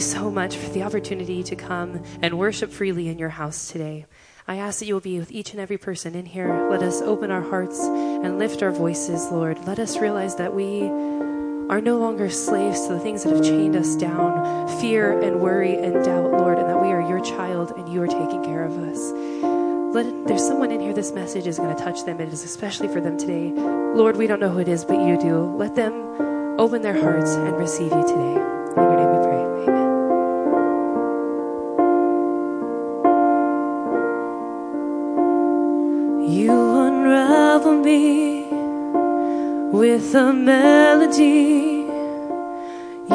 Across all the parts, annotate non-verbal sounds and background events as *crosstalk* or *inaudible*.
You so much for the opportunity to come and worship freely in your house today. I ask that you will be with each and every person in here. Let us open our hearts and lift our voices, Lord. Let us realize that we are no longer slaves to the things that have chained us down fear and worry and doubt, Lord, and that we are your child and you are taking care of us. Let there's someone in here this message is going to touch them. It is especially for them today. Lord, we don't know who it is, but you do. Let them open their hearts and receive you today. In your name with a melody.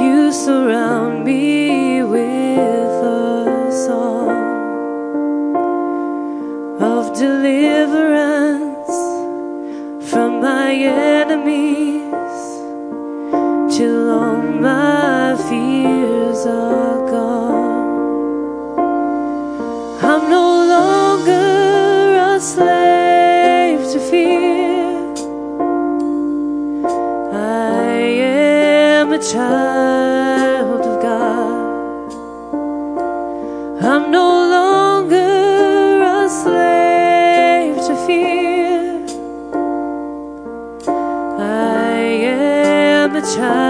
You surround me with a song of deliverance am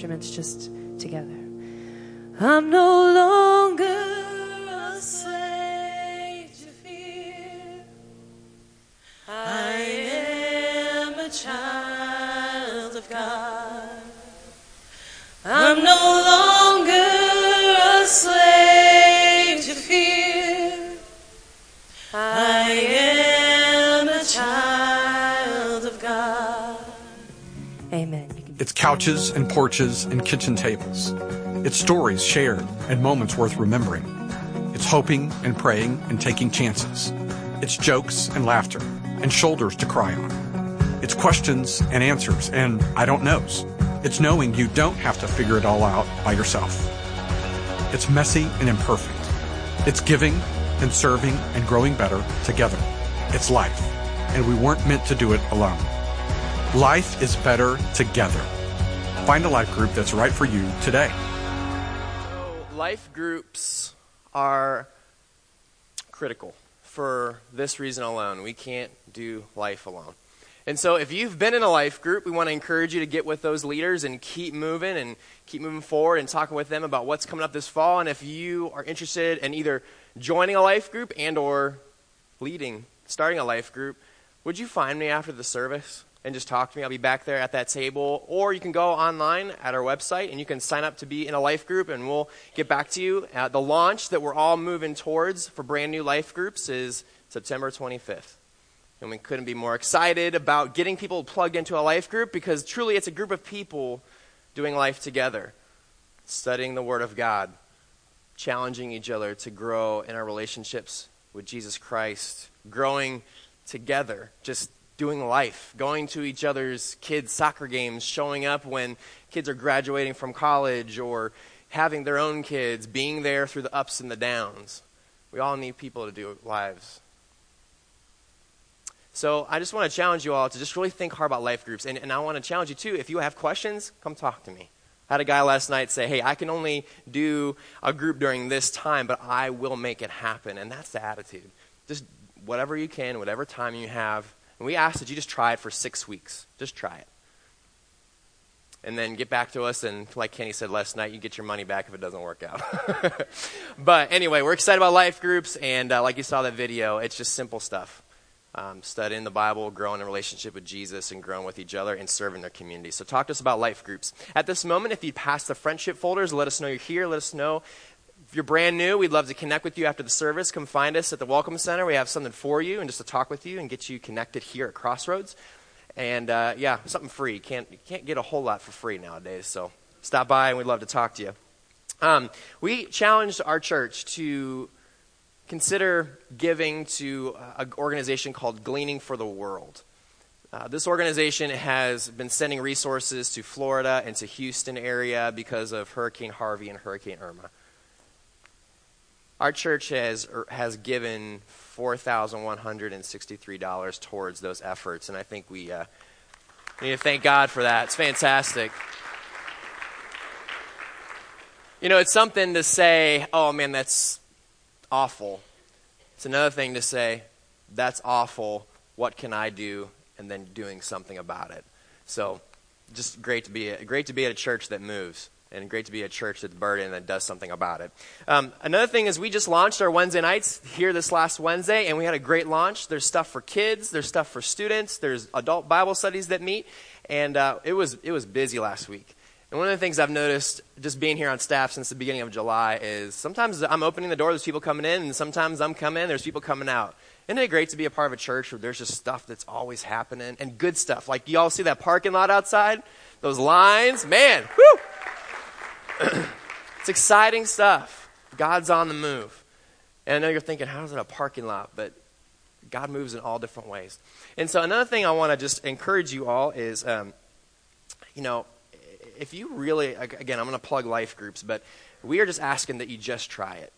instruments, just couches and porches and kitchen tables. It's stories shared and moments worth remembering. It's hoping and praying and taking chances. It's jokes and laughter and shoulders to cry on. It's questions and answers and I don't knows. It's knowing you don't have to figure it all out by yourself. It's messy and imperfect. It's giving and serving and growing better together. It's life, and we weren't meant to do it alone. Life is better together. Find a life group that's right for you today. So life groups are critical for this reason alone. We can't do life alone. And so, if you've been in a life group, we want to encourage you to get with those leaders and keep moving and keep moving forward and talking with them about what's coming up this fall. And if you are interested in either joining a life group and or leading, starting a life group, would you find me after the service and just talk to me? I'll be back there at that table. Or you can go online at our website and you can sign up to be in a life group and we'll get back to you. Uh, the launch that we're all moving towards for brand new life groups is September 25th. And we couldn't be more excited about getting people plugged into a life group because truly it's a group of people doing life together, studying the Word of God, challenging each other to grow in our relationships with Jesus Christ, growing together, just doing life, going to each other's kids' soccer games, showing up when kids are graduating from college or having their own kids, being there through the ups and the downs. We all need people to do lives so I just want to challenge you all to just really think hard about life groups. And, and I want to challenge you too. If you have questions, come talk to me. I had a guy last night say, Hey, I can only do a group during this time, but I will make it happen. And that's the attitude. Just whatever you can, whatever time you have. And we ask that you just try it for six weeks. Just try it. And then get back to us, and like Kenny said last night, you get your money back if it doesn't work out. *laughs* but anyway, we're excited about life groups, and uh, like you saw that video, it's just simple stuff um, studying the Bible, growing in relationship with Jesus, and growing with each other and serving their community. So, talk to us about life groups. At this moment, if you pass the friendship folders, let us know you're here. Let us know if you're brand new. We'd love to connect with you after the service. Come find us at the Welcome Center. We have something for you and just to talk with you and get you connected here at Crossroads. And uh, yeah, something free. Can't, you can't get a whole lot for free nowadays. So, stop by and we'd love to talk to you. Um, we challenged our church to consider giving to an organization called Gleaning for the World. Uh, this organization has been sending resources to Florida and to Houston area because of Hurricane Harvey and Hurricane Irma. Our church has er, has given four thousand one hundred and sixty three dollars towards those efforts, and I think we, uh, need to thank God for that. It's fantastic. You know, it's something to say, "Oh man, that's awful. It's another thing to say, that's awful. What can I do? And then doing something about it. So, just great to be great to be at a church that moves and great to be a church that's burdened and that does something about it. Um, another thing is we just launched our Wednesday nights here this last Wednesday, and we had a great launch. There's stuff for kids, there's stuff for students, there's adult Bible studies that meet, and uh, it was it was busy last week. And one of the things I've noticed just being here on staff since the beginning of July is sometimes I'm opening the door, there's people coming in, and sometimes I'm coming in, there's people coming out. Isn't it great to be a part of a church where there's just stuff that's always happening and good stuff? Like, y'all see that parking lot outside? Those lines? Man, whoo! *clears throat* it's exciting stuff. God's on the move. And I know you're thinking, how is it a parking lot? But God moves in all different ways. And so, another thing I want to just encourage you all is, um, you know, if you really, again, I'm going to plug life groups, but we are just asking that you just try it.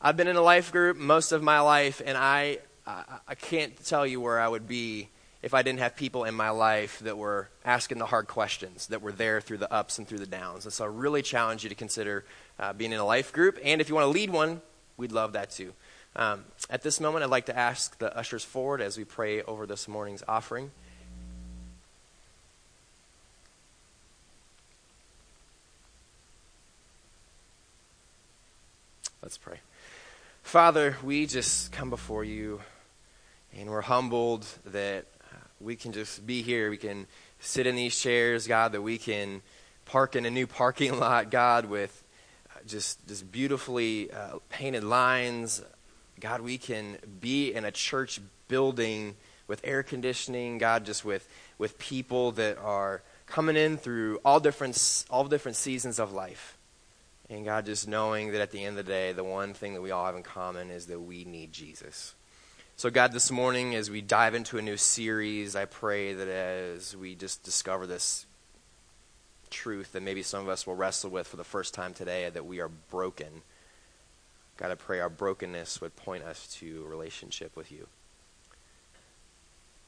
I've been in a life group most of my life, and I, I, I can't tell you where I would be if I didn't have people in my life that were asking the hard questions, that were there through the ups and through the downs. And so I really challenge you to consider uh, being in a life group. And if you want to lead one, we'd love that too. Um, at this moment, I'd like to ask the ushers forward as we pray over this morning's offering. Let's pray. Father, we just come before you and we're humbled that we can just be here. We can sit in these chairs, God, that we can park in a new parking *laughs* lot, God, with just, just beautifully uh, painted lines. God, we can be in a church building with air conditioning, God, just with, with people that are coming in through all different, all different seasons of life. And God, just knowing that at the end of the day, the one thing that we all have in common is that we need Jesus. So, God, this morning, as we dive into a new series, I pray that as we just discover this truth that maybe some of us will wrestle with for the first time today, that we are broken. God, I pray our brokenness would point us to a relationship with you.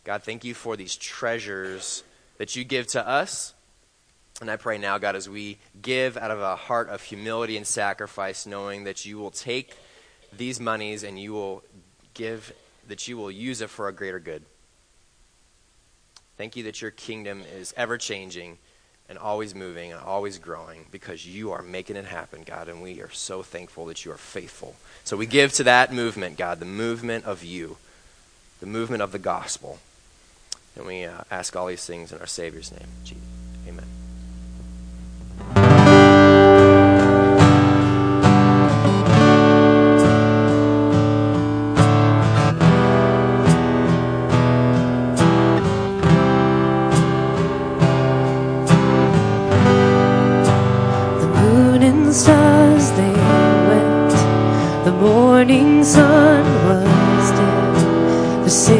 God, thank you for these treasures that you give to us. And I pray now, God, as we give out of a heart of humility and sacrifice, knowing that you will take these monies and you will give, that you will use it for a greater good. Thank you that your kingdom is ever changing and always moving and always growing because you are making it happen, God, and we are so thankful that you are faithful. So we give to that movement, God, the movement of you, the movement of the gospel. And we uh, ask all these things in our Savior's name. Amen. The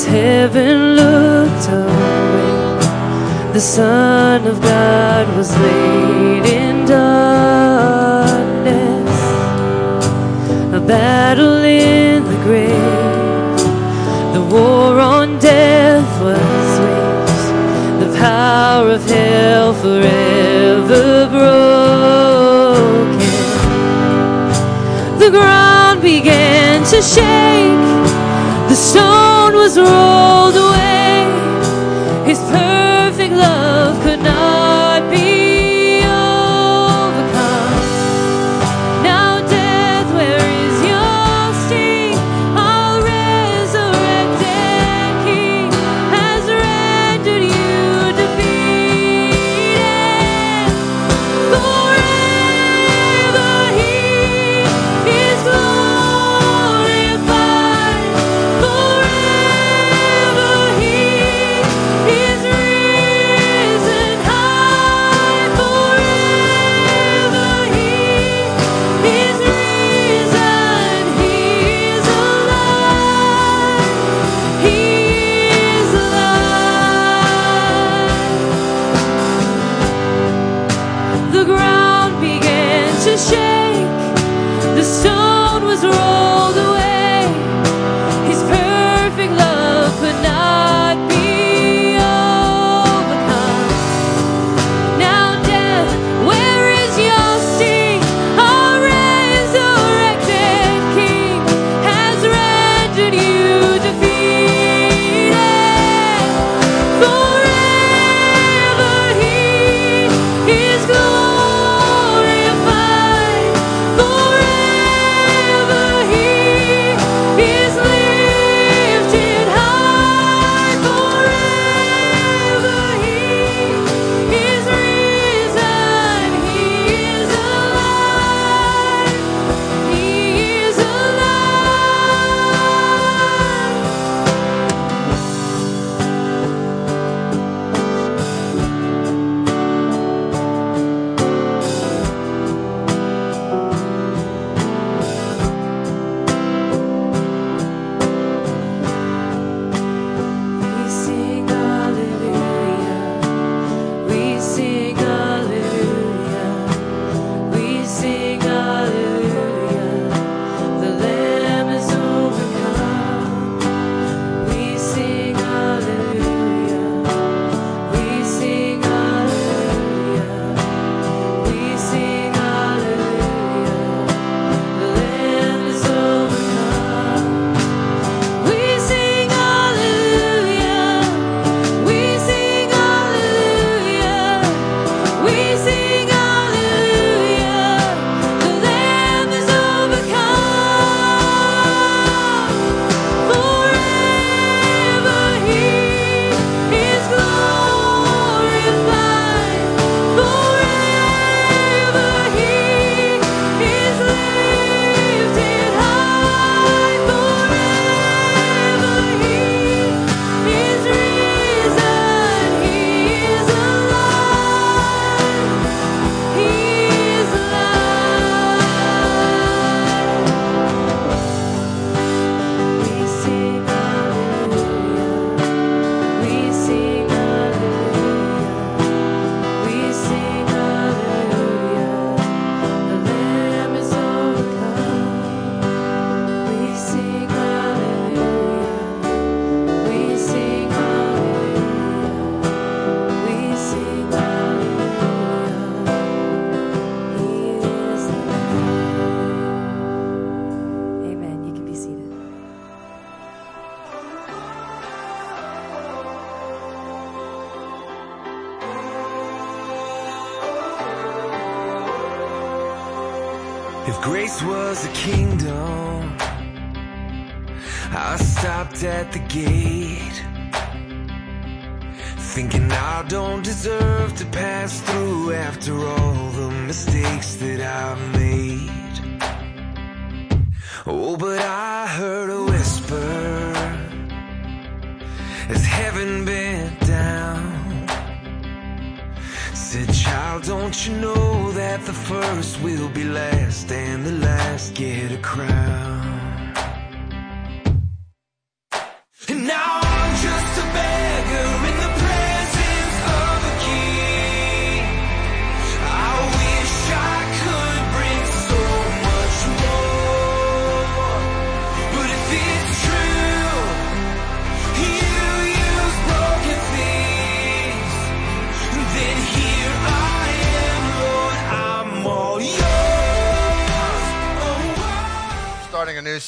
as heaven looked away. The Son of God was laid in darkness, a battle in the grave. The war on death was waged, the power of hell forever broken. The ground began to shake, was rolled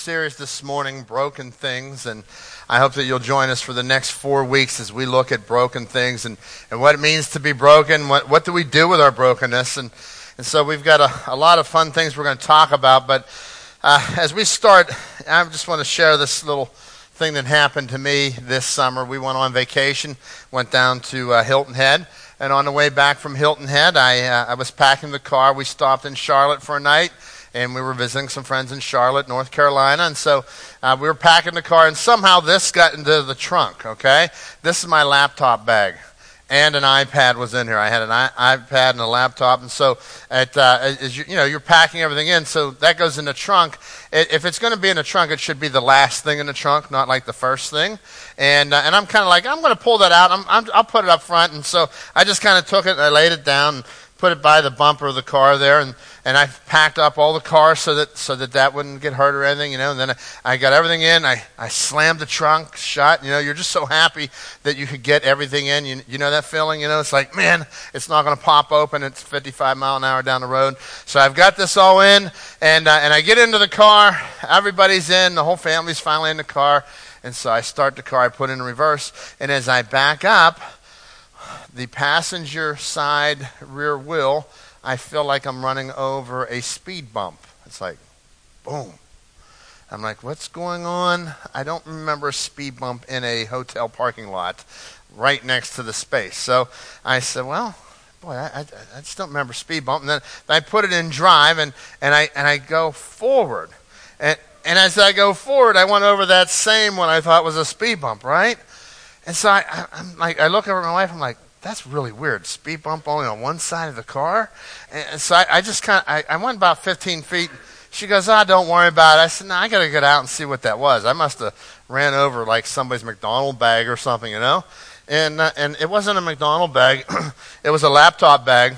series this morning, Broken Things, and I hope that you'll join us for the next four weeks as we look at broken things and, and what it means to be broken. What, what do we do with our brokenness? And, and so we've got a, a lot of fun things we're going to talk about. But uh, as we start, I just want to share this little thing that happened to me this summer. We went on vacation, went down to uh, Hilton Head. And on the way back from Hilton Head, I, uh, I was packing the car. We stopped in Charlotte for a night and we were visiting some friends in Charlotte, North Carolina. And so uh, we were packing the car, and somehow this got into the trunk, okay? This is my laptop bag. And an iPad was in here. I had an I- iPad and a laptop, and so at, uh, as you, you know, you're packing everything in, so that goes in the trunk. I if it's going to be in the trunk, it should be the last thing in the trunk, not like the first thing. And uh, and I'm kind of like, I'm going to pull that out. I'm, I'm, I'll put it up front, and so I just kind of took it, and I laid it down, and put it by the bumper of the car there, and and I packed up all the cars so that so that that wouldn't get hurt or anything, you know. And then I, I got everything in. I, I slammed the trunk shut. You know, you're just so happy that you could get everything in. You, you know that feeling. You know, it's like man, it's not going to pop open. It's 55 mile an hour down the road. So I've got this all in, and uh, and I get into the car. Everybody's in. The whole family's finally in the car. And so I start the car. I put it in reverse, and as I back up, the passenger side rear wheel I feel like I'm running over a speed bump. It's like, boom. I'm like, what's going on? I don't remember a speed bump in a hotel parking lot right next to the space. So I said, well, boy, I, I, I just don't remember speed bump. And then I put it in drive, and, and, I, and I go forward. And, and as I go forward, I went over that same one I thought was a speed bump, right? And so I, I'm like, I look over at my wife, I'm like, that's really weird. Speed bump only on one side of the car. And so I, I just kind of, I, I went about 15 feet. She goes, ah, oh, don't worry about it. I said, no, I got to get out and see what that was. I must have ran over like somebody's McDonald bag or something, you know? And, uh, and it wasn't a McDonald bag. *clears throat* it was a laptop bag.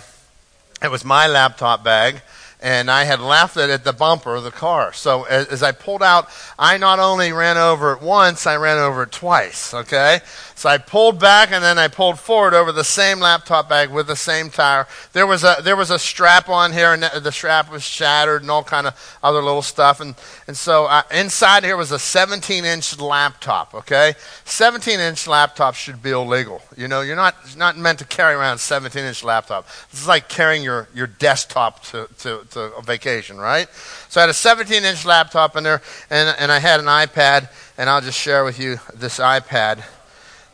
It was my laptop bag. And I had left it at the bumper of the car. So as, as I pulled out, I not only ran over it once, I ran over it twice, okay? So I pulled back and then I pulled forward over the same laptop bag with the same tire. There was a there was a strap on here, and the strap was shattered, and all kind of other little stuff. And and so I, inside here was a 17 inch laptop. Okay, 17 inch laptop should be illegal. You know, you're not not meant to carry around a 17 inch laptop. This is like carrying your your desktop to to, to a vacation, right? So I had a 17 inch laptop in there, and and I had an iPad, and I'll just share with you this iPad.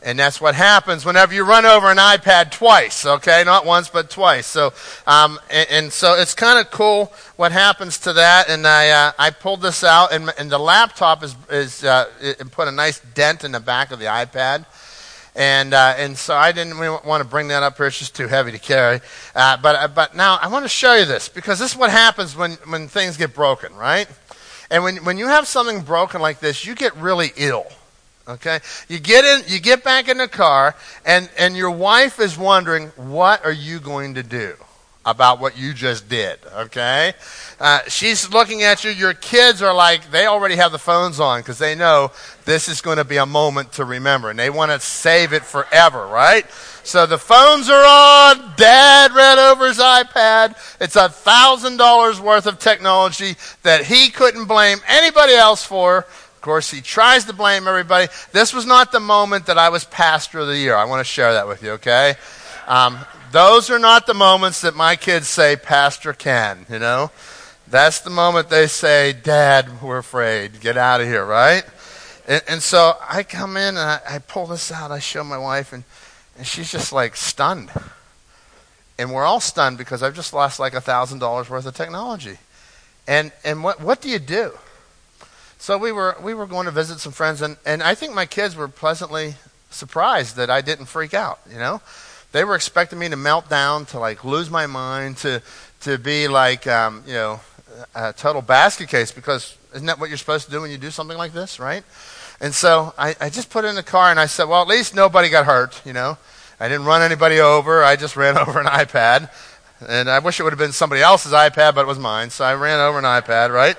And that's what happens whenever you run over an iPad twice, okay? Not once, but twice. So, um, and, and, so it's kind of cool what happens to that. And I, uh, I pulled this out, and, and the laptop is, is uh, it put a nice dent in the back of the iPad. And, uh, and so I didn't want to bring that up here. It's just too heavy to carry. Uh, but, uh, but now I want to show you this because this is what happens when, when things get broken, right? And when, when you have something broken like this, you get really ill. Okay? You get in you get back in the car and and your wife is wondering what are you going to do about what you just did, okay? Uh, she's looking at you. Your kids are like, they already have the phones on because they know this is going to be a moment to remember and they want to save it forever, right? So the phones are on. Dad read over his iPad. It's a thousand dollars worth of technology that he couldn't blame anybody else for of course, he tries to blame everybody. This was not the moment that I was pastor of the year. I want to share that with you, okay? Um, those are not the moments that my kids say, Pastor Ken, you know? That's the moment they say, Dad, we're afraid. Get out of here, right? And, and so I come in and I, I pull this out. I show my wife, and, and she's just like stunned. And we're all stunned because I've just lost like $1,000 worth of technology. And, and what, what do you do? So we were, we were going to visit some friends, and, and I think my kids were pleasantly surprised that I didn't freak out, you know? They were expecting me to melt down, to like lose my mind, to, to be like, um, you know, a total basket case because isn't that what you're supposed to do when you do something like this, right? And so I, I just put it in the car and I said, well, at least nobody got hurt, you know? I didn't run anybody over. I just ran *laughs* over an iPad. And I wish it would have been somebody else's iPad, but it was mine. So I ran over an iPad, right?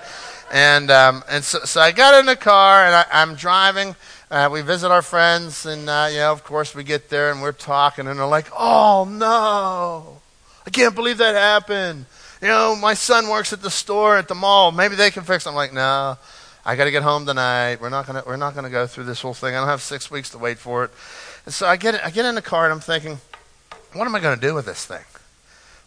And, um, and so, so I got in the car and I, I'm driving. Uh, we visit our friends, and uh, you know, of course, we get there and we're talking, and they're like, "Oh no, I can't believe that happened." You know, my son works at the store at the mall. Maybe they can fix. it. I'm like, no, I got to get home tonight. We're not gonna we're not gonna go through this whole thing. I don't have six weeks to wait for it. And so I get I get in the car and I'm thinking, what am I going to do with this thing?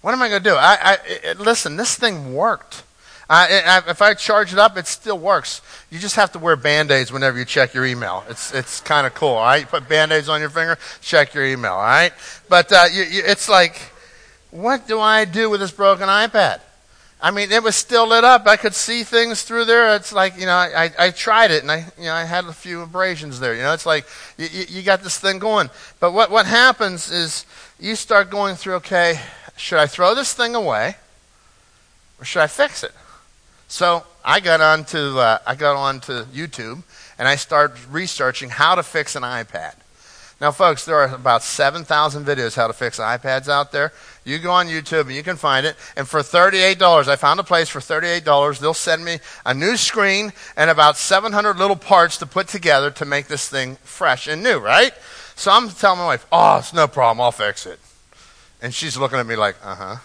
What am I going to do? I, I it, listen. This thing worked. I, if I charge it up, it still works. You just have to wear band aids whenever you check your email. It's, it's kind of cool, all right? You put band aids on your finger, check your email, all right? But uh, you, you, it's like, what do I do with this broken iPad? I mean, it was still lit up. I could see things through there. It's like, you know, I, I tried it and I, you know, I had a few abrasions there. You know, it's like you, you got this thing going. But what, what happens is you start going through, okay, should I throw this thing away or should I fix it? So I got onto uh, I got onto YouTube and I started researching how to fix an iPad. Now, folks, there are about 7,000 videos how to fix iPads out there. You go on YouTube and you can find it. And for $38, I found a place for $38. They'll send me a new screen and about 700 little parts to put together to make this thing fresh and new, right? So I'm telling my wife, oh, it's no problem. I'll fix it. And she's looking at me like, uh huh.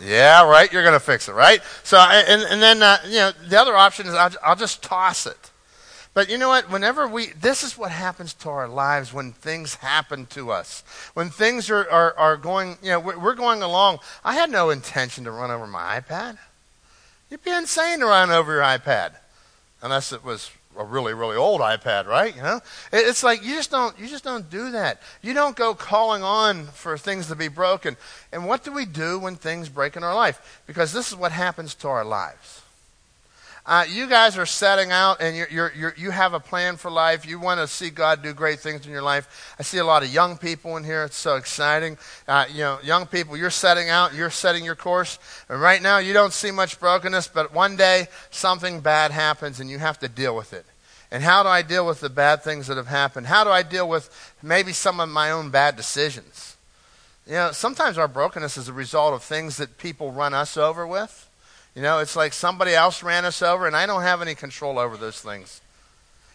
Yeah, right. You're going to fix it, right? So, and, and then, uh, you know, the other option is I'll, I'll just toss it. But you know what? Whenever we, this is what happens to our lives when things happen to us. When things are, are, are going, you know, we're, we're going along. I had no intention to run over my iPad. You'd be insane to run over your iPad. Unless it was a really really old iPad, right? You know, it's like you just don't you just don't do that. You don't go calling on for things to be broken. And what do we do when things break in our life? Because this is what happens to our lives. Uh, you guys are setting out and you're, you're, you're, you have a plan for life. You want to see God do great things in your life. I see a lot of young people in here. It's so exciting. Uh, you know, young people, you're setting out, you're setting your course. And right now, you don't see much brokenness, but one day something bad happens and you have to deal with it. And how do I deal with the bad things that have happened? How do I deal with maybe some of my own bad decisions? You know, sometimes our brokenness is a result of things that people run us over with. You know, it's like somebody else ran us over, and I don't have any control over those things.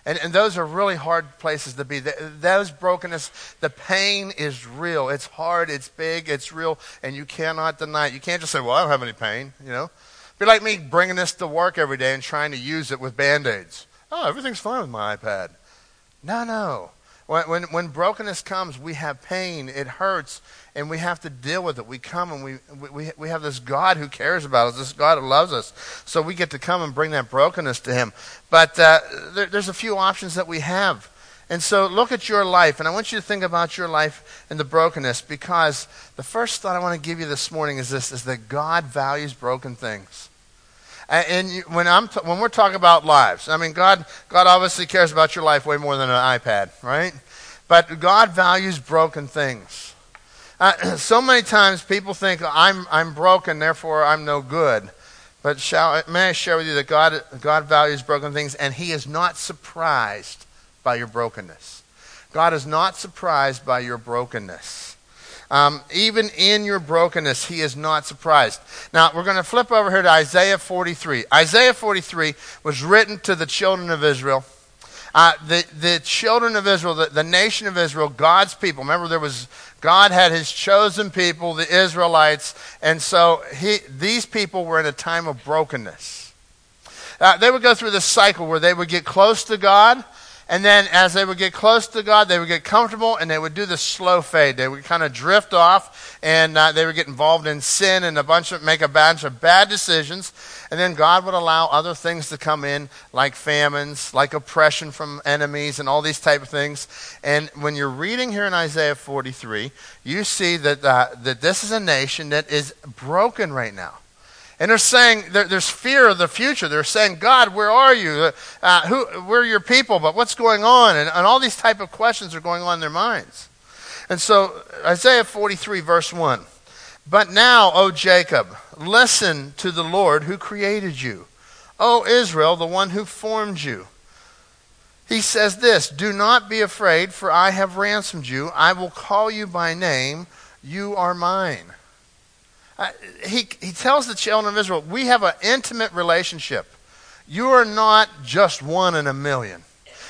And, and those are really hard places to be. Those brokenness, the pain is real. It's hard, it's big, it's real, and you cannot deny it. You can't just say, well, I don't have any pain, you know. Be like me bringing this to work every day and trying to use it with band aids. Oh, everything's fine with my iPad. No, no. When, when, when brokenness comes, we have pain, it hurts, and we have to deal with it. We come and we, we, we have this God who cares about us, this God who loves us. So we get to come and bring that brokenness to Him. But uh, there, there's a few options that we have. And so look at your life, and I want you to think about your life and the brokenness because the first thought I want to give you this morning is this, is that God values broken things. And you, when, I'm t- when we're talking about lives, I mean, God, God obviously cares about your life way more than an iPad, right? But God values broken things. Uh, *clears throat* so many times people think I'm, I'm broken, therefore I'm no good. But shall, may I share with you that God, God values broken things, and He is not surprised by your brokenness. God is not surprised by your brokenness. Um, even in your brokenness, He is not surprised. Now, we're going to flip over here to Isaiah 43. Isaiah 43 was written to the children of Israel. Uh, the, the children of Israel, the, the nation of Israel, God's people. Remember, there was God had his chosen people, the Israelites, and so he, these people were in a time of brokenness. Uh, they would go through this cycle where they would get close to God, And then as they would get close to God, they would get comfortable and they would do the slow fade. They would kind of drift off and uh, they would get involved in sin and a bunch of, make a bunch of bad decisions. And then God would allow other things to come in, like famines, like oppression from enemies, and all these type of things. And when you're reading here in Isaiah 43, you see that, uh, that this is a nation that is broken right now. And they're saying, there's fear of the future. They're saying, God, where are you? Uh, who, where are your people? But what's going on? And, and all these type of questions are going on in their minds. And so, Isaiah 43, verse 1. But now, O Jacob, listen to the Lord who created you. O Israel, the one who formed you. He says this Do not be afraid, for I have ransomed you. I will call you by name. You are mine. Uh, he, he tells the children of Israel, we have an intimate relationship. You are not just one in a million.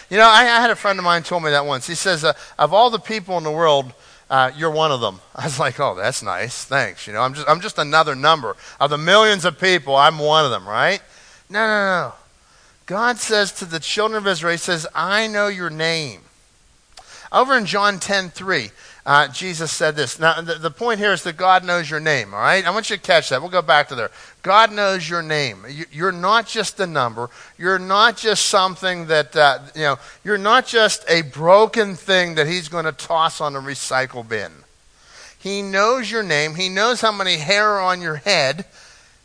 You know, I, I had a friend of mine told me that once. He says, uh, of all the people in the world, uh, you're one of them. *laughs* I was like, oh, that's nice. Thanks. You know, I'm just, I'm just another number. Of the millions of people, I'm one of them, right? No, no, no. God says to the children of Israel, He says, I know your name. Over in John 10 3, uh, Jesus said this. Now, the, the, point here is that God knows your name, all right? I want you to catch that. We'll go back to there. God knows your name. You, are not just a number. You're not just something that, uh, you know, you're not just a broken thing that He's going to toss on a recycle bin. He knows your name. He knows how many hair are on your head.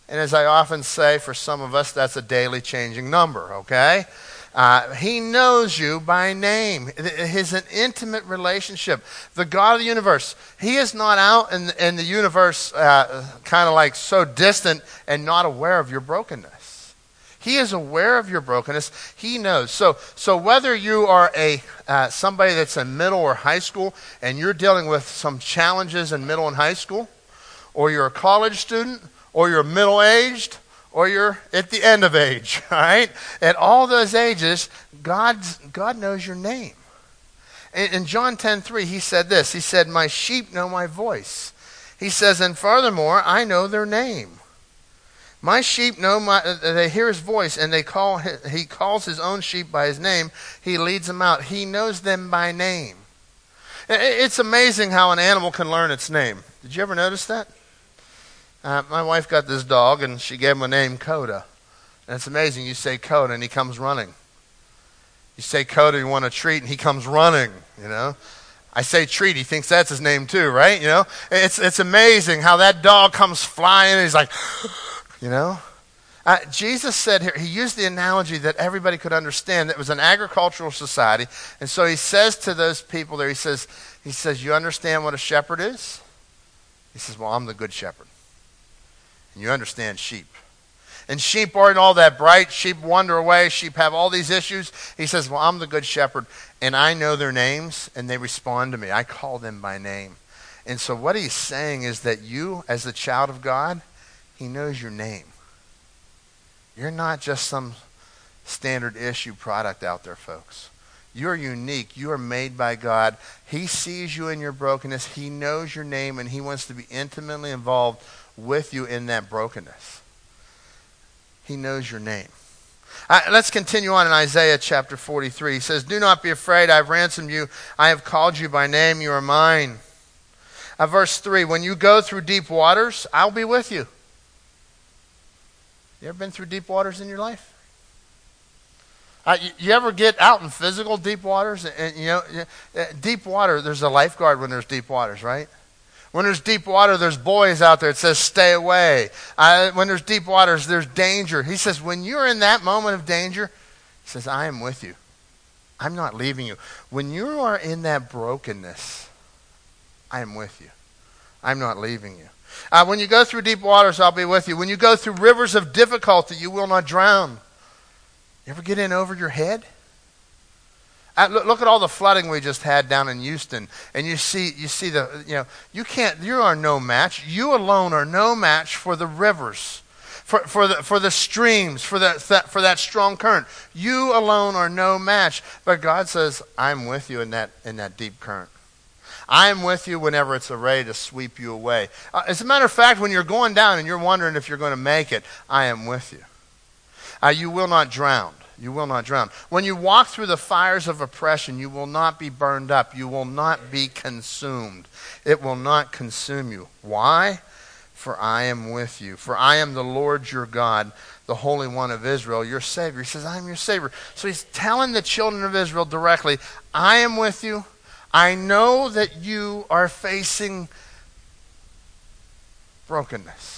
And as I often say, for some of us, that's a daily changing number, okay? Uh, he knows you by name. He's an intimate relationship. The God of the universe. He is not out in, in the universe uh, kind of like so distant and not aware of your brokenness. He is aware of your brokenness. He knows. So, so whether you are a uh, somebody that's in middle or high school and you're dealing with some challenges in middle and high school, or you're a college student, or you're middle aged, or you're at the end of age, *laughs* right? At all those ages, God's, God knows your name. In, in John 10 3, he said this He said, My sheep know my voice. He says, And furthermore, I know their name. My sheep know my, they hear his voice, and they call, he calls his own sheep by his name. He leads them out. He knows them by name. It's amazing how an animal can learn its name. Did you ever notice that? Uh, my wife got this dog, and she gave him a name, Coda. And it's amazing. You say Coda, and he comes running. You say Coda, you want a treat, and he comes running, you know. I say treat, he thinks that's his name too, right? You know, it's, it's amazing how that dog comes flying, and he's like, *gasps* you know. Uh, Jesus said here, he used the analogy that everybody could understand. That was an agricultural society. And so he says to those people there, he says, he says, you understand what a shepherd is? He says, well, I'm the good shepherd. You understand sheep. And sheep aren't all that bright. Sheep wander away. Sheep have all these issues. He says, Well, I'm the good shepherd, and I know their names, and they respond to me. I call them by name. And so, what he's saying is that you, as the child of God, he knows your name. You're not just some standard issue product out there, folks. You're unique. You are made by God. He sees you in your brokenness. He knows your name, and he wants to be intimately involved with you in that brokenness. He knows your name. Let's continue on in Isaiah chapter 43. He says, Do not be afraid. I have ransomed you. I have called you by name. You are mine. Uh, verse 3 When you go through deep waters, I'll be with you. You ever been through deep waters in your life? Uh, you, you, ever get out in physical deep waters? And, and you know, uh, deep water. There's a lifeguard when there's deep waters, right? When there's deep water, there's buoys out there. It says, stay away. Uh, when there's deep waters, there's danger. He says, when you're in that moment of danger, he says, I am with you. I'm not leaving you. When you are in that brokenness, I am with you. I'm not leaving you. Uh, when you go through deep waters, I'll be with you. When you go through rivers of difficulty, you will not drown. You ever get in over your head? Look at all the flooding we just had down in Houston, and you see, you see the, you know, you can't, you are no match. You alone are no match for the rivers, for, for the for the streams, for that, for that strong current. You alone are no match. But God says, "I'm with you in that in that deep current." I'm with you whenever it's ready to sweep you away. Uh, as a matter of fact, when you're going down and you're wondering if you're going to make it, I am with you. Uh, you will not drown. You will not drown. When you walk through the fires of oppression, you will not be burned up. You will not be consumed. It will not consume you. Why? For I am with you. For I am the Lord your God, the Holy One of Israel, your Savior. He says, I am your Savior. So he's telling the children of Israel directly, I am with you. I know that you are facing brokenness.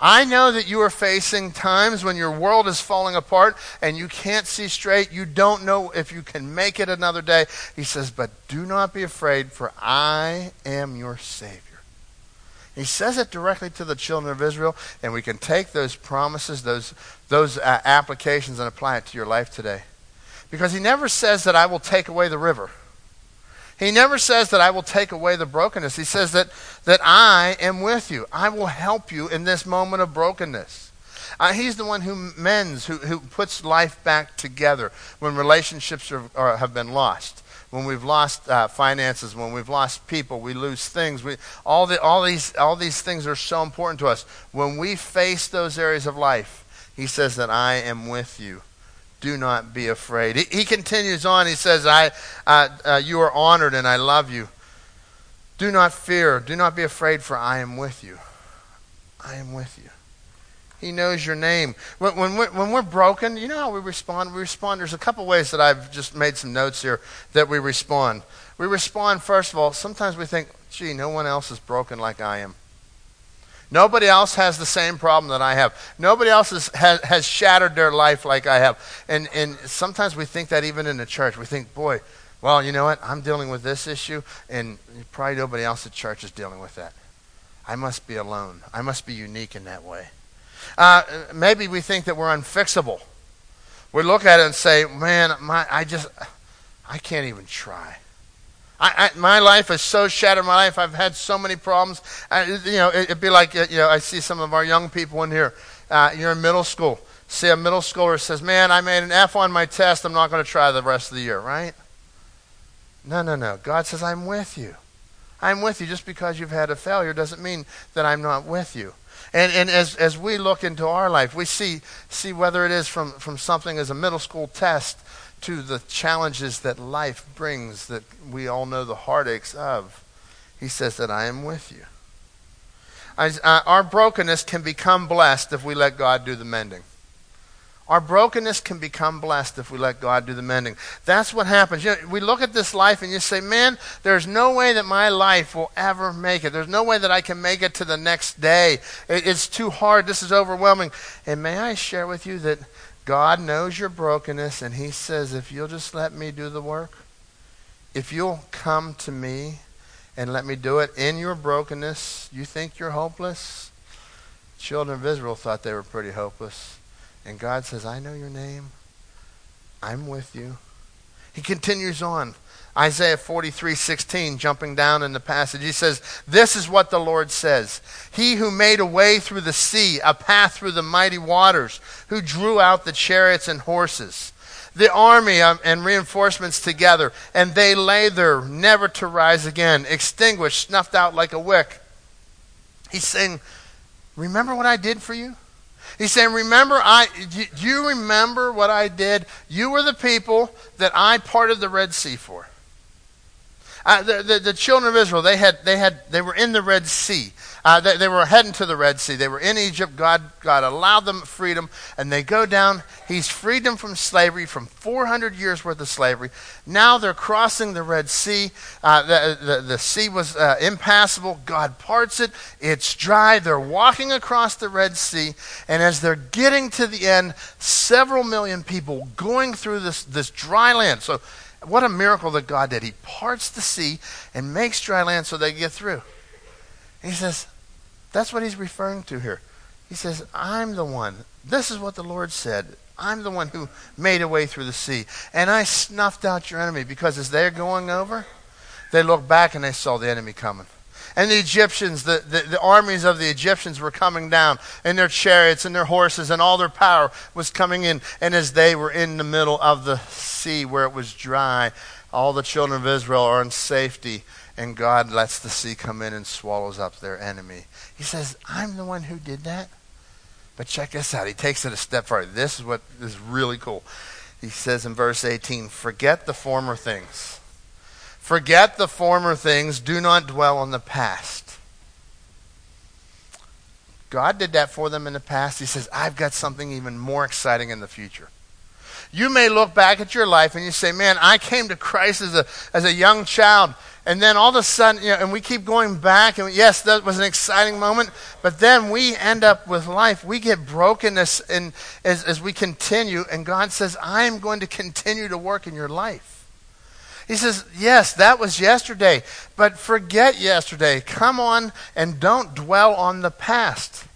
I know that you are facing times when your world is falling apart and you can't see straight. You don't know if you can make it another day. He says, But do not be afraid, for I am your Savior. He says it directly to the children of Israel, and we can take those promises, those, those uh, applications, and apply it to your life today. Because he never says that I will take away the river. He never says that I will take away the brokenness. He says that, that I am with you. I will help you in this moment of brokenness. Uh, he's the one who mends, who, who puts life back together when relationships are, are, have been lost. When we've lost uh, finances, when we've lost people, we lose things. We, all, the, all, these, all these things are so important to us. When we face those areas of life, he says that I am with you do not be afraid. He, he continues on. He says, I, uh, uh, You are honored and I love you. Do not fear. Do not be afraid, for I am with you. I am with you. He knows your name. When, when, we're, when we're broken, you know how we respond? We respond. There's a couple ways that I've just made some notes here that we respond. We respond, first of all, sometimes we think, gee, no one else is broken like I am. Nobody else has the same problem that I have. Nobody else is, has, has shattered their life like I have. And, and sometimes we think that even in the church. We think, boy, well, you know what? I'm dealing with this issue, and probably nobody else at church is dealing with that. I must be alone. I must be unique in that way. Uh, maybe we think that we're unfixable. We look at it and say, man, my, I just, I can't even try. I, I, my life is so shattered. My life, I've had so many problems. I, you know, it, would be like, you know, I see some of our young people in here. Uh, you're in middle school. See a middle schooler says, "Man, I made an F on my test. I'm not going to try the rest of the year." Right? No, no, no. God says, "I'm with you. I'm with you." Just because you've had a failure doesn't mean that I'm not with you. And, and as, as we look into our life, we see, see whether it is from, from something as a middle school test to the challenges that life brings that we all know the heartaches of, he says that I am with you. I, uh, our brokenness can become blessed if we let God do the mending. Our brokenness can become blessed if we let God do the mending. That's what happens. You know, we look at this life and you say, man, there's no way that my life will ever make it. There's no way that I can make it to the next day. It, it's too hard. This is overwhelming. And may I share with you that God knows your brokenness, and He says, if you'll just let me do the work, if you'll come to me and let me do it in your brokenness, you think you're hopeless? Children of Israel thought they were pretty hopeless. And God says, I know your name. I'm with you. He continues on. Isaiah 43, 16, jumping down in the passage, he says, This is what the Lord says He who made a way through the sea, a path through the mighty waters, who drew out the chariots and horses, the army um, and reinforcements together, and they lay there, never to rise again, extinguished, snuffed out like a wick. He's saying, Remember what I did for you? He's saying, Remember, I, do you remember what I did? You were the people that I parted the Red Sea for. Uh, the, the, the, children of Israel, they, had, they, had, they were in the Red Sea. Uh, they, they, were heading to the Red Sea. They were in Egypt. God, God allowed them freedom, and they go down. He's freed them from slavery, from 400 years worth of slavery. Now they're crossing the Red Sea. Uh, the, the, the, sea was uh, impassable. God parts it. It's dry. They're walking across the Red Sea, and as they're getting to the end, several million people going through this, this dry land. So what a miracle that God did. He parts the sea and makes dry land so they get through. he says, that's what he's referring to here. He says, I'm the one. This is what the Lord said. I'm the one who made a way through the sea. And I snuffed out your enemy because as they're going over, they looked back and they saw the enemy coming. And the Egyptians, the, the, the, armies of the Egyptians were coming down, and their chariots and their horses and all their power was coming in. And as they were in the middle of the sea where it was dry, all the children of Israel are in safety, and God lets the sea come in and swallows up their enemy. He says, I'm the one who did that. But check this out. He takes it a step further. This is what is really cool. He says in verse 18, Forget the former things. Forget the former things. Do not dwell on the past. God did that for them in the past. He says, I've got something even more exciting in the future. You may look back at your life and you say, Man, I came to Christ as a, as a young child. And then all of a sudden, you know, and we keep going back, and yes, that was an exciting moment, but then we end up with life. We get brokenness in, as, as we continue, and God says, I am going to continue to work in your life. He says, Yes, that was yesterday, but forget yesterday. Come on and don't dwell on the past.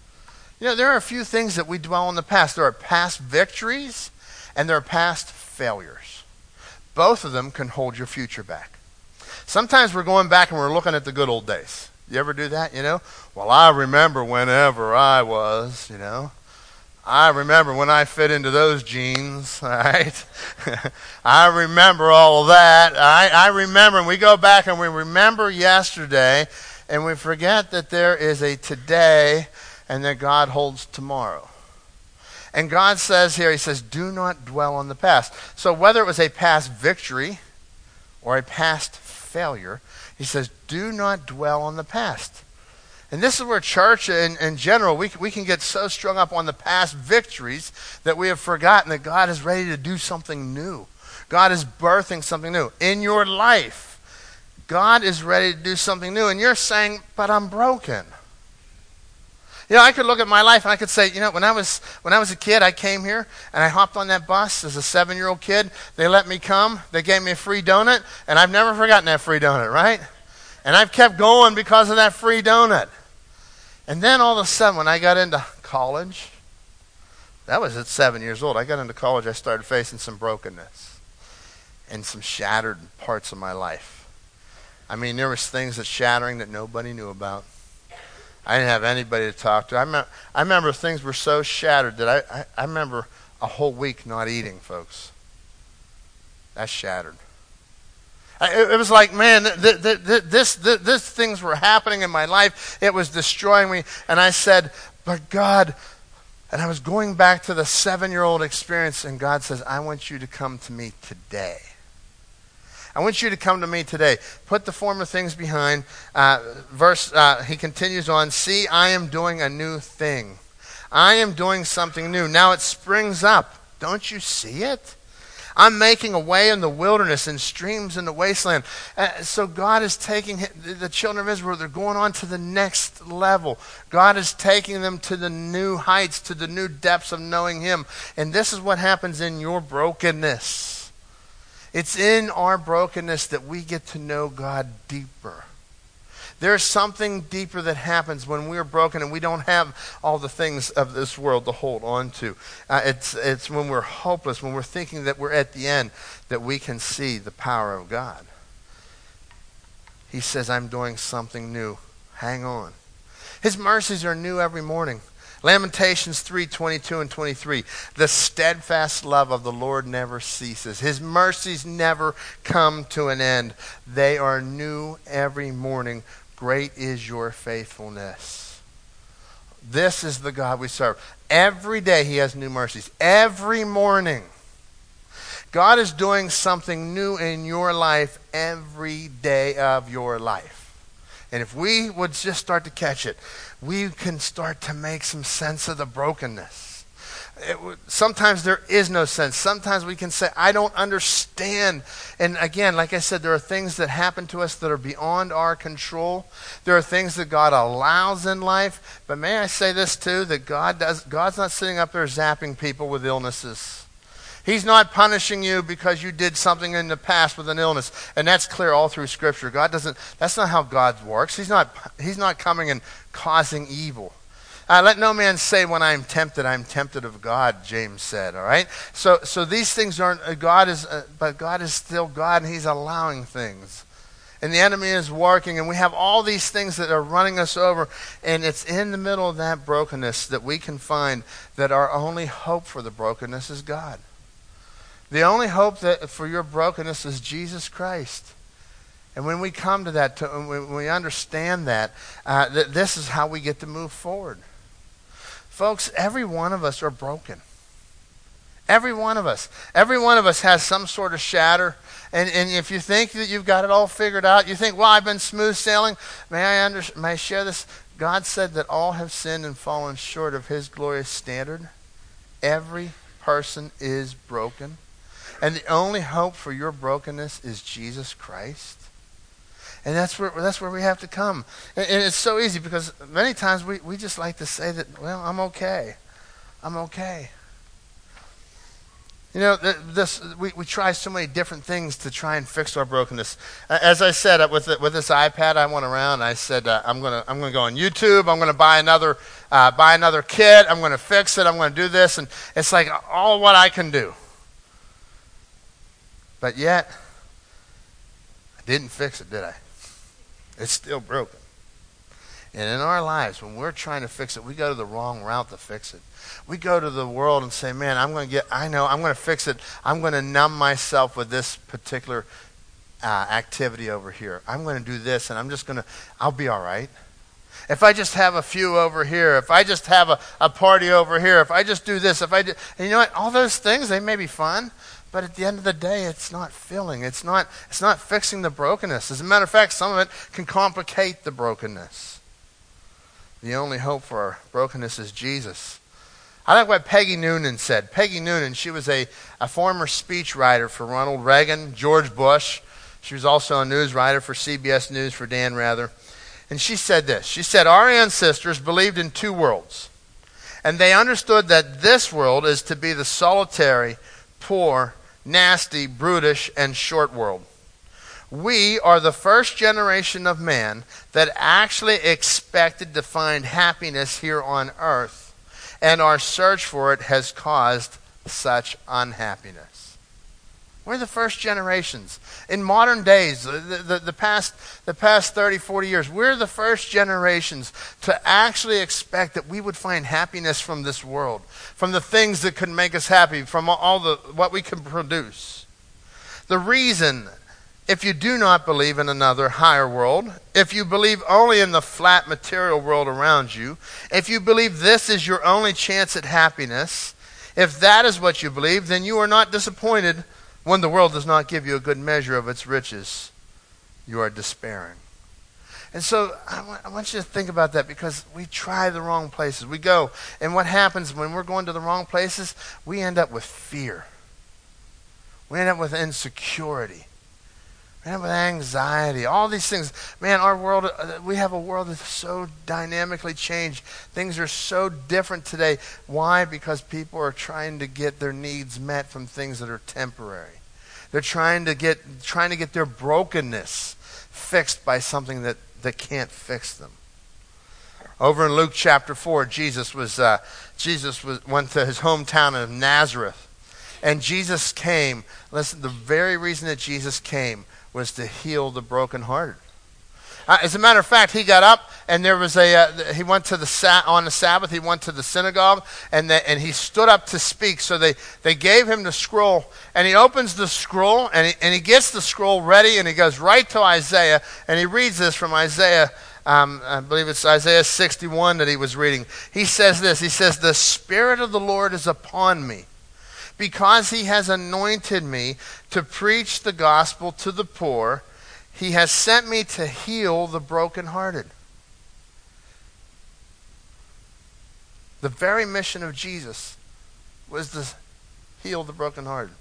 You know, there are a few things that we dwell on the past. There are past victories and there are past failures. Both of them can hold your future back. Sometimes we're going back and we're looking at the good old days. You ever do that, you know? Well, I remember whenever I was, you know. I remember when I fit into those jeans, *laughs* right? *laughs* I remember all of that. I, I remember, and we go back and we remember yesterday, and we forget that there is a today and that God holds tomorrow. And God says here, He says, do not dwell on the past. So whether it was a past victory or a past failure, He says, do not dwell on the past. And this is where church in, in general, we, we can get so strung up on the past victories that we have forgotten that God is ready to do something new. God is birthing something new. In your life, God is ready to do something new. And you're saying, but I'm broken. You know, I could look at my life and I could say, you know, when I was when I was a kid, I came here and I hopped on that bus as a seven year old kid. They let me come. They gave me a free donut, and I've never forgotten that free donut, right? And I've kept going because of that free donut. And then all of a sudden, when I got into college, that was at seven years old. I got into college, I started facing some brokenness and some shattered parts of my life. I mean, there was things that shattering that nobody knew about. I didn't have anybody to talk to. I, me- I remember things were so shattered that I, I, I remember a whole week not eating, folks. That's shattered. It, was like, man, th- th- th- this, th- this things were happening in my life. It was destroying me. And I said, but God, and I was going back to the seven year old experience, and God says, I want you to come to me today. I want you to come to me today. Put the former things behind. Uh, verse, uh, he continues on See, I am doing a new thing. I am doing something new. Now it springs up. Don't you see it? I'm making a way in the wilderness and streams in the wasteland. Uh, so God is taking the children of Israel, they're going on to the next level. God is taking them to the new heights, to the new depths of knowing Him. And this is what happens in your brokenness. It's in our brokenness that we get to know God deeper. There's something deeper that happens when we're broken and we don't have all the things of this world to hold on to. Uh, it's, it's when we're hopeless, when we're thinking that we're at the end, that we can see the power of God. He says, I'm doing something new. Hang on. His mercies are new every morning. Lamentations 3 22 and 23. The steadfast love of the Lord never ceases, His mercies never come to an end. They are new every morning. Great is your faithfulness. This is the God we serve. Every day He has new mercies. Every morning. God is doing something new in your life every day of your life. And if we would just start to catch it, we can start to make some sense of the brokenness. It, sometimes there is no sense. Sometimes we can say, I don't understand. And again, like I said, there are things that happen to us that are beyond our control. There are things that God allows in life. But may I say this too, that God does, God's not sitting up there zapping people with illnesses. He's not punishing you because you did something in the past with an illness. And that's clear all through Scripture. God doesn't, that's not how God works. He's not, he's not coming and causing evil. Uh, let no man say when I'm tempted, I'm tempted of God, James said, all right? So, so these things aren't, uh, God is, uh, but God is still God and he's allowing things. And the enemy is working, and we have all these things that are running us over. And it's in the middle of that brokenness that we can find that our only hope for the brokenness is God. The only hope that for your brokenness is Jesus Christ. And when we come to that, to, when we understand that, uh, that this is how we get to move forward. Folks, every one of us are broken. Every one of us. Every one of us has some sort of shatter. And, and if you think that you've got it all figured out, you think, well, I've been smooth sailing. May I, under, may I share this? God said that all have sinned and fallen short of his glorious standard. Every person is broken. And the only hope for your brokenness is Jesus Christ. And that's where, that's where we have to come. And, and it's so easy because many times we, we just like to say that, well, I'm okay. I'm okay. You know, this, we, we try so many different things to try and fix our brokenness. As I said, uh, with, the, with this iPad, I went around and I said, uh, I'm going to I'm gonna go on YouTube. I'm going to buy another, uh, buy another kit. I'm going to fix it. I'm going to do this. And it's like all what I can do. But yet, I didn't fix it, did I? It's still broken. And in our lives, when we're trying to fix it, we go to the wrong route to fix it. We go to the world and say, man, I'm going to get, I know, I'm going to fix it. I'm going to numb myself with this particular uh, activity over here. I'm going to do this, and I'm just going to, I'll be all right. If I just have a few over here, if I just have a, a party over here, if I just do this, if I do, and you know what? All those things, they may be fun, but at the end of the day, it's not filling. It's not, it's not fixing the brokenness. As a matter of fact, some of it can complicate the brokenness. The only hope for our brokenness is Jesus. I like what Peggy Noonan said. Peggy Noonan, she was a, a former speechwriter for Ronald Reagan, George Bush. She was also a news writer for CBS News for Dan Rather. And she said this She said, Our ancestors believed in two worlds, and they understood that this world is to be the solitary, poor, nasty, brutish, and short world. We are the first generation of man that actually expected to find happiness here on earth, and our search for it has caused such unhappiness. We're the first generations. In modern days, the, the, the, past, the past 30, 40 years, we're the first generations to actually expect that we would find happiness from this world, from the things that could make us happy, from all the, what we can produce. The reason, if you do not believe in another higher world, if you believe only in the flat material world around you, if you believe this is your only chance at happiness, if that is what you believe, then you are not disappointed when the world does not give you a good measure of its riches, you are despairing. And so I want, want you to think about that because we try the wrong places. We go, and what happens when we're going to the wrong places? We end up with fear. We end up with insecurity. Up with anxiety. All these things. Man, our world, uh, we have a world that's so dynamically changed. Things are so different today. Why? Because people are trying to get their needs met from things that are temporary. They're trying to get trying to get their brokenness fixed by something that, that can't fix them. Over in Luke chapter four, Jesus was uh, Jesus was, went to his hometown of Nazareth, and Jesus came. Listen, the very reason that Jesus came was to heal the brokenhearted. Uh, as a matter of fact, he got up and there was a. Uh, he went to the sa- on the Sabbath. He went to the synagogue and the, and he stood up to speak. So they, they gave him the scroll and he opens the scroll and he, and he gets the scroll ready and he goes right to Isaiah and he reads this from Isaiah. Um, I believe it's Isaiah 61 that he was reading. He says this. He says, "The Spirit of the Lord is upon me." Because he has anointed me to preach the gospel to the poor. He has sent me to heal the brokenhearted. The very mission of Jesus was to heal the brokenhearted.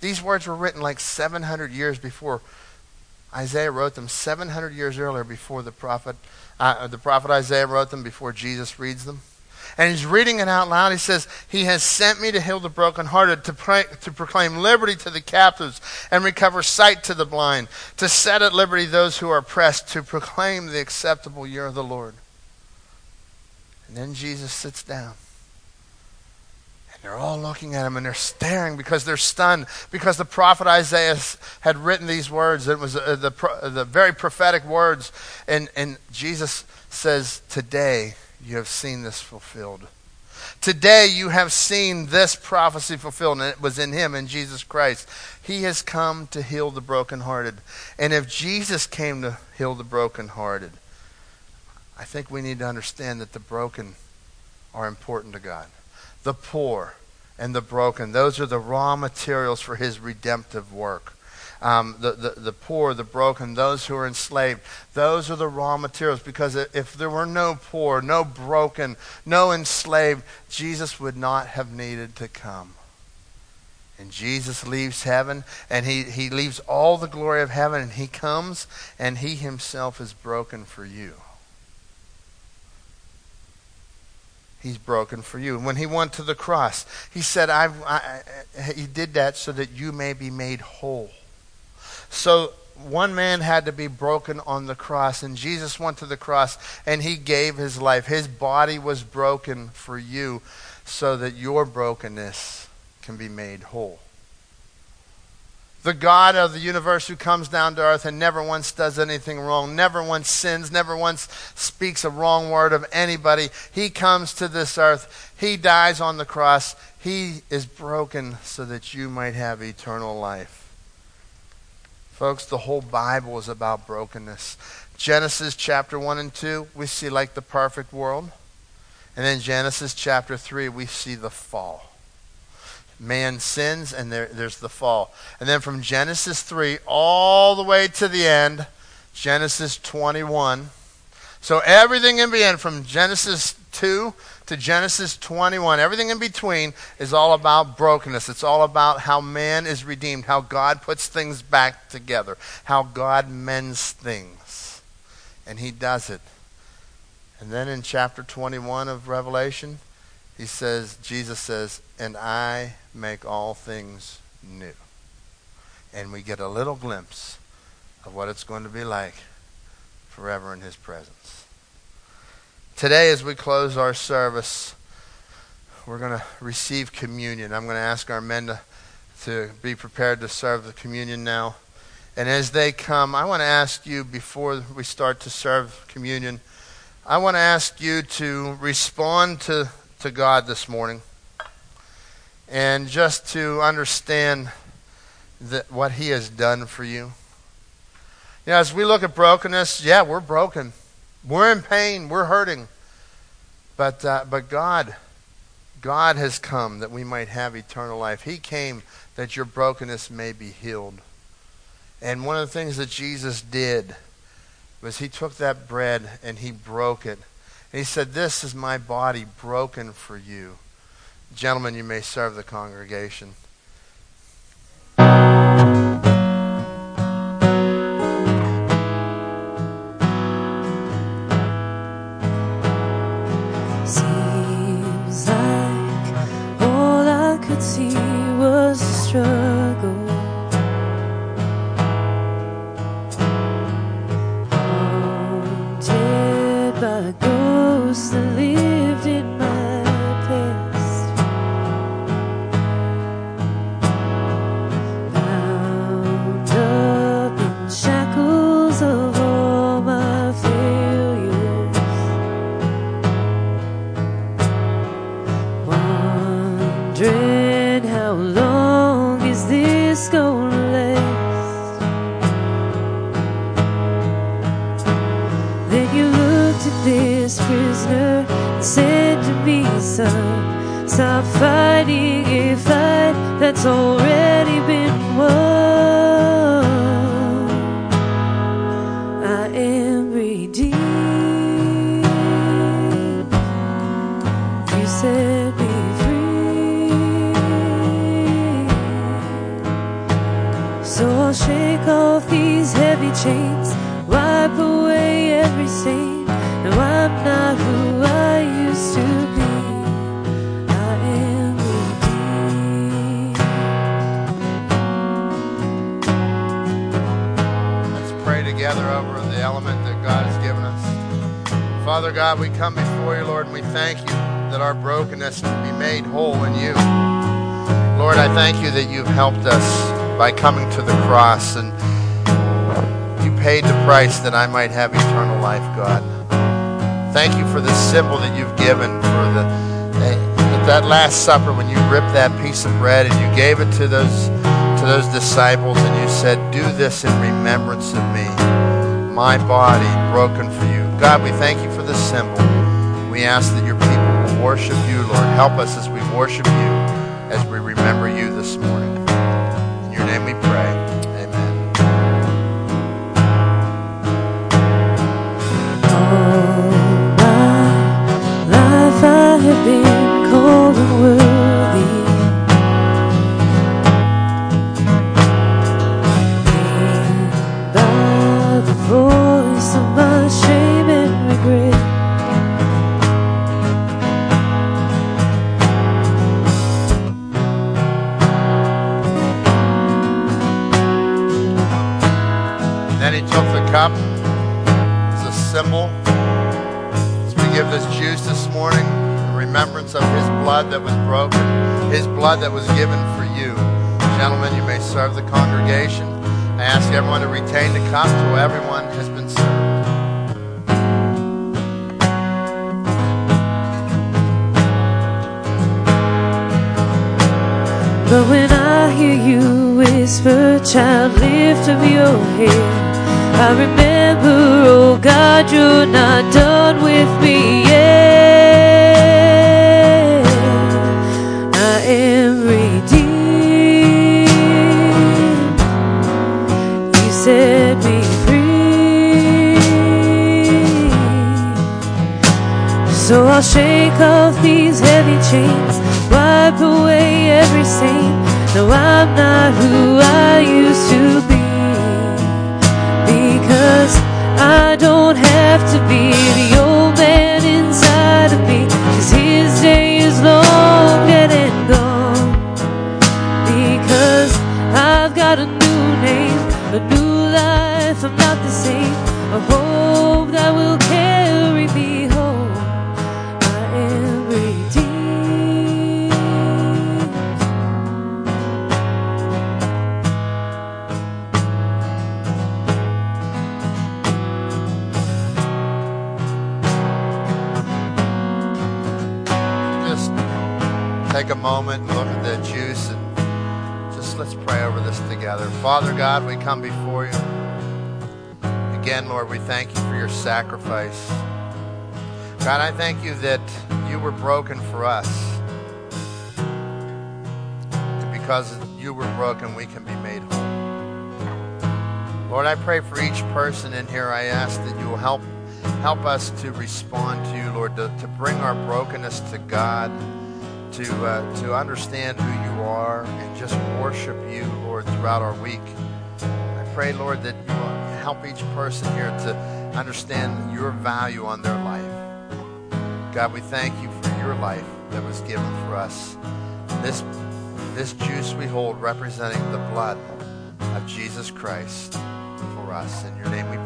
These words were written like 700 years before Isaiah wrote them, 700 years earlier before the prophet, uh, the prophet Isaiah wrote them, before Jesus reads them and he's reading it out loud. He says, He has sent me to heal the brokenhearted, to, pray, to proclaim liberty to the captives, and recover sight to the blind, to set at liberty those who are oppressed, to proclaim the acceptable year of the Lord. And then Jesus sits down. And they're all looking at him and they're staring because they're stunned because the prophet Isaiah had written these words. It was uh, the, the very prophetic words. And, and Jesus says, Today, you have seen this fulfilled. Today you have seen this prophecy fulfilled, and it was in him, in Jesus Christ. He has come to heal the brokenhearted. And if Jesus came to heal the brokenhearted, I think we need to understand that the broken are important to God. The poor and the broken, those are the raw materials for his redemptive work. Um, the, the, the poor, the broken, those who are enslaved, those are the raw materials because if there were no poor, no broken, no enslaved, Jesus would not have needed to come. And Jesus leaves heaven and he, he leaves all the glory of heaven and he comes and he himself is broken for you. He's broken for you. And When he went to the cross, he said, I've, I, He did that so that you may be made whole. So one man had to be broken on the cross, and Jesus went to the cross and he gave his life. His body was broken for you so that your brokenness can be made whole. The God of the universe who comes down to earth and never once does anything wrong, never once sins, never once speaks a wrong word of anybody. He comes to this earth. He dies on the cross. He is broken so that you might have eternal life. Folks, the whole Bible is about brokenness. Genesis chapter 1 and 2, we see like the perfect world. And then Genesis chapter 3, we see the fall man sins and there, there's the fall. And then from Genesis 3 all the way to the end, Genesis 21. So everything in between, from Genesis 2 to Genesis 21, everything in between is all about brokenness. It's all about how man is redeemed, how God puts things back together, how God mends things. And he does it. And then in chapter 21 of Revelation, he says, Jesus says, and I make all things new. And we get a little glimpse of what it's going to be like forever in his presence. Today, as we close our service, we're going to receive communion. I'm going to ask our men to, to be prepared to serve the communion now. And as they come, I want to ask you, before we start to serve communion, I want to ask you to respond to to God this morning and just to understand that what He has done for you. You know, as we look at brokenness, yeah, we're broken. We're in pain. We're hurting. But, uh, but God, God has come that we might have eternal life. He came that your brokenness may be healed. And one of the things that Jesus did was he took that bread and he broke it and he said, This is my body broken for you. Gentlemen, you may serve the congregation. soul. Helped us by coming to the cross and you paid the price that I might have eternal life, God. Thank you for the symbol that you've given for the at that last supper when you ripped that piece of bread and you gave it to those to those disciples and you said, "Do this in remembrance of me." My body broken for you. God, we thank you for this symbol. We ask that your people will worship you, Lord. Help us as we worship you, as we remember remembrance of his blood that was broken, his blood that was given for you. Gentlemen, you may serve the congregation. I ask everyone to retain the cup till everyone has been served. But when I hear you whisper, child, lift up your head. I remember, oh God, you're not done with me So I'll shake off these heavy chains, wipe away every stain. No, I'm not who I used to be. Because I don't have to be the old man inside of me. Cause his day is long dead and gone. Because I've got a new name, a new life. I'm not the same. A hope that will moment and look at the juice and just let's pray over this together. Father God, we come before you. Again, Lord, we thank you for your sacrifice. God, I thank you that you were broken for us. And because you were broken, we can be made whole. Lord, I pray for each person in here. I ask that you will help help us to respond to you, Lord, to, to bring our brokenness to God, to uh, to understand who you are, and just worship you, Lord, throughout our week. I pray, Lord, that you will help each person here to understand your value on their life. God, we thank you for your life that was given for us. This this juice we hold representing the blood of Jesus Christ for us. In your name we